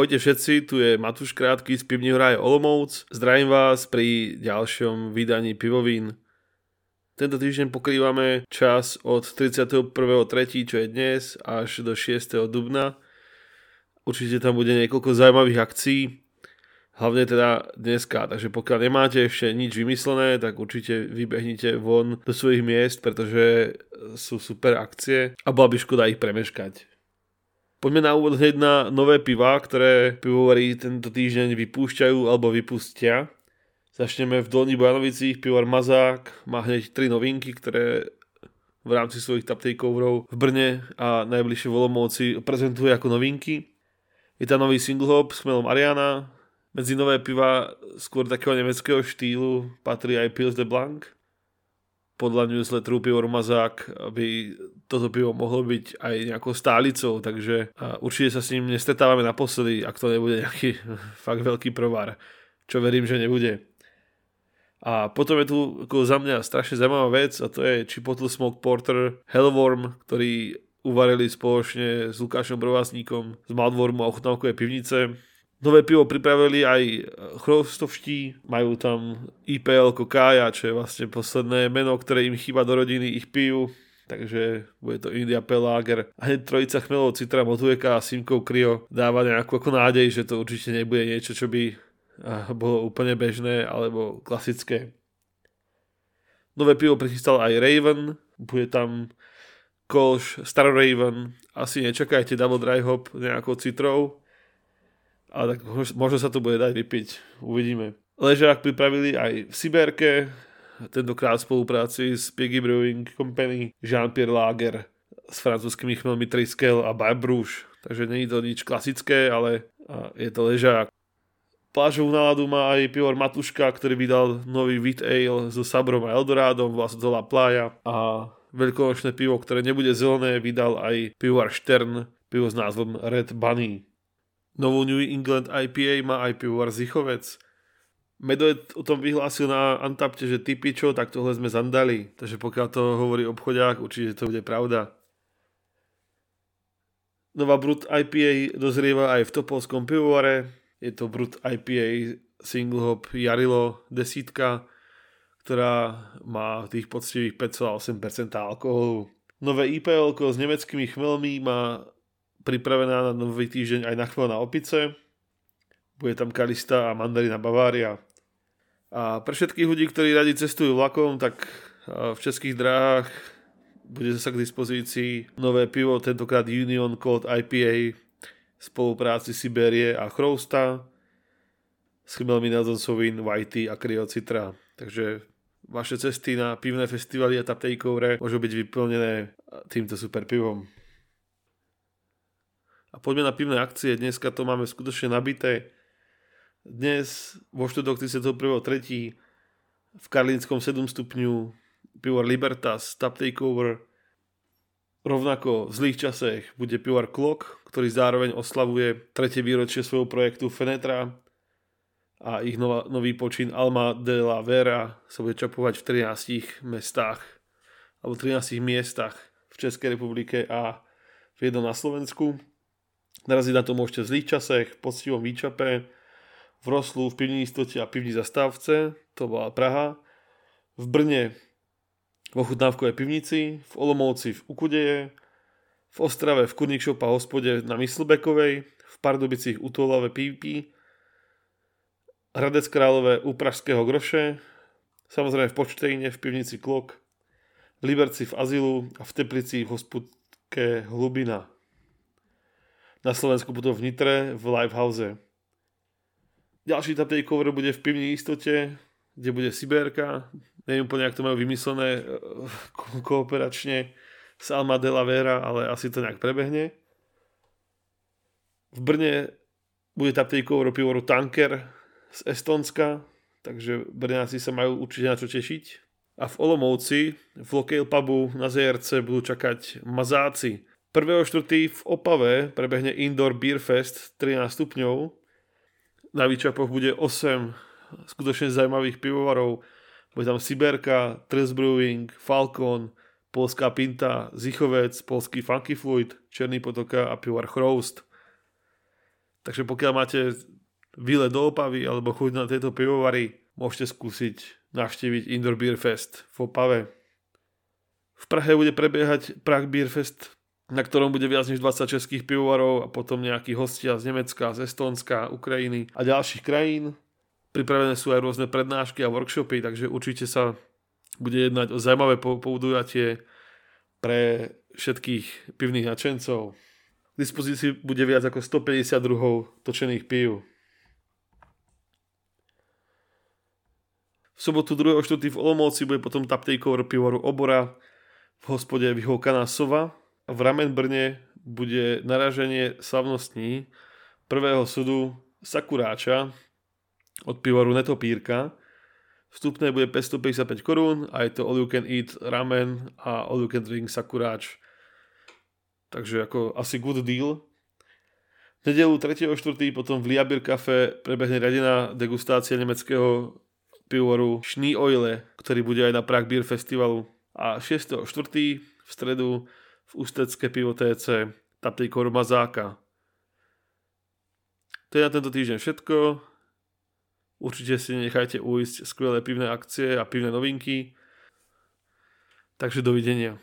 Ahojte všetci, tu je Matúš Krátky z Pivní Hraje Olomouc. Zdravím vás pri ďalšom vydaní Pivovín. Tento týždeň pokrývame čas od 31.3., čo je dnes, až do 6. dubna. Určite tam bude niekoľko zaujímavých akcií, hlavne teda dneska. Takže pokiaľ nemáte ešte nič vymyslené, tak určite vybehnite von do svojich miest, pretože sú super akcie a bola by škoda ich premeškať. Poďme na úvod hneď na nové piva, ktoré pivovary tento týždeň vypúšťajú alebo vypustia. Začneme v Dolní Bojanovicích, pivovar Mazák má hneď tri novinky, ktoré v rámci svojich tap takeoverov v Brne a najbližšie v Olomouci prezentuje ako novinky. Je tam nový single hop s chmelom Ariana, medzi nové piva skôr takého nemeckého štýlu patrí aj Pils de Blanc. Podľa newsletteru pivo Mazák by toto pivo mohlo byť aj nejakou stálicou, takže určite sa s ním nestretávame naposledy, ak to nebude nejaký fakt veľký provar, čo verím, že nebude. A potom je tu ako za mňa strašne zaujímavá vec a to je Chipotle Smoke Porter Hellworm, ktorý uvarili spoločne s Lukášom Brovásníkom z Maldwormu a ochutnávkovej pivnice. Nové pivo pripravili aj chrostovští, majú tam IPL Kaja, čo je vlastne posledné meno, ktoré im chýba do rodiny ich pijú. Takže bude to India Pelager. A hneď trojica chmelov Citra Motujeka a Simkov Kryo dáva nejakú ako nádej, že to určite nebude niečo, čo by bolo úplne bežné alebo klasické. Nové pivo prichystal aj Raven, bude tam Kolš Star Raven, asi nečakajte Double Dry Hop nejakou citrou, ale tak možno sa to bude dať vypiť, uvidíme. Ležák pripravili aj v Siberke, tentokrát v spolupráci s Piggy Brewing Company, Jean-Pierre Lager s francúzskými chmelmi Triskel a Barbrouche. Takže není to nič klasické, ale je to ležák. Plážovú náladu má aj pivovar Matuška, ktorý vydal nový Wheat Ale so Sabrom a Eldorádom, vlastne to Plája. A veľkonočné pivo, ktoré nebude zelené, vydal aj pivovar Štern, pivo s názvom Red Bunny. Novú New England IPA má aj pivovar Zichovec. Medoet o tom vyhlásil na Antapte, že ty pičo, tak tohle sme zandali. Takže pokiaľ to hovorí o obchodiach, určite to bude pravda. Nová Brut IPA dozrieva aj v Topolskom pivovare, je to Brut IPA single hop Jarilo desítka, ktorá má tých poctivých 5,8% alkoholu. Nové IPL s nemeckými chmelmi má pripravená na nový týždeň aj na chmel na opice. Bude tam Kalista a Mandarina Bavária. A pre všetkých ľudí, ktorí radi cestujú vlakom, tak v českých dráhach bude sa k dispozícii nové pivo, tentokrát Union Cold IPA spolupráci Siberie a Chrousta s chmelmi Nelsonsovín, Whitey a Citra. Takže vaše cesty na pivné festivaly a tap môžu byť vyplnené týmto super pivom. A poďme na pivné akcie. Dneska to máme skutočne nabité. Dnes vo štúdok 31.3. v Karlínskom 7 stupňu pivovar Libertas, Tap Takeover Rovnako v zlých časech bude pivovar Klok, ktorý zároveň oslavuje tretie výročie svojho projektu Fenetra a ich nová, nový počin Alma de la Vera sa bude čapovať v 13 mestách alebo 13 miestach v Českej republike a v jednom na Slovensku. Naraziť na to môžete v zlých časech, poctivom výčape, v Roslu, v pivní istote a pivní zastávce, to bola Praha. V Brne v ochutnávkovej pivnici, v Olomouci v Ukudeje, v Ostrave v Kurník a hospode na Myslbekovej, v Pardubicích u Tolave PVP, Hradec Králové u Pražského Groše, samozrejme v Počtejne v pivnici Klok, Liberci v Azilu a v Teplici v hospodke Hlubina. Na Slovensku potom v Nitre v Livehouse. Ďalší tap takeover bude v pivní istote, kde bude Siberka, neviem úplne, ak to majú vymyslené ko- kooperačne s Alma de la Vera, ale asi to nejak prebehne. V Brne bude taptejkovo pivoru Tanker z Estonska, takže Brňáci sa majú určite na čo tešiť. A v Olomouci, v Local pubu na ZRC budú čakať mazáci. 1.4. v Opave prebehne Indoor Beer Fest 13 stupňov. Na výčapoch bude 8 skutočne zaujímavých pivovarov bude tam Siberka, Tres Brewing, Falcon, Polská Pinta, Zichovec, Polský Funky Fluid, Černý potoka a pivovar Chroust. Takže pokiaľ máte výlet do Opavy alebo chuť na tieto pivovary, môžete skúsiť navštíviť Indoor Beer Fest v Opave. V Prahe bude prebiehať Prague Beer Fest, na ktorom bude viac než 20 českých pivovarov a potom nejakí hostia z Nemecka, z Estónska, Ukrajiny a ďalších krajín. Pripravené sú aj rôzne prednášky a workshopy, takže určite sa bude jednať o zaujímavé podujatie pre všetkých pivných nadšencov. K dispozícii bude viac ako 150 druhov točených pív. V sobotu 2.4. v Olomouci bude potom tap takeover pivovaru Obora v hospode Vyhovkaná Sova. V Ramen Brne bude naraženie slavnostní prvého sudu Sakuráča od pivovaru Netopírka. Vstupné bude 555 korún a je to all you can eat ramen a all you can drink Sakuráč. Takže ako asi good deal. V nedelu 3.4. potom v Liabir Cafe prebehne radená degustácia nemeckého pivovaru Schnee Oile, ktorý bude aj na Prague Beer Festivalu. A 6.4. v stredu v Ústecké pivotéce Taptejkor Mazáka. To je na tento týždeň všetko. Určite si nechajte ujsť skvelé pivné akcie a pivné novinky. Takže dovidenia.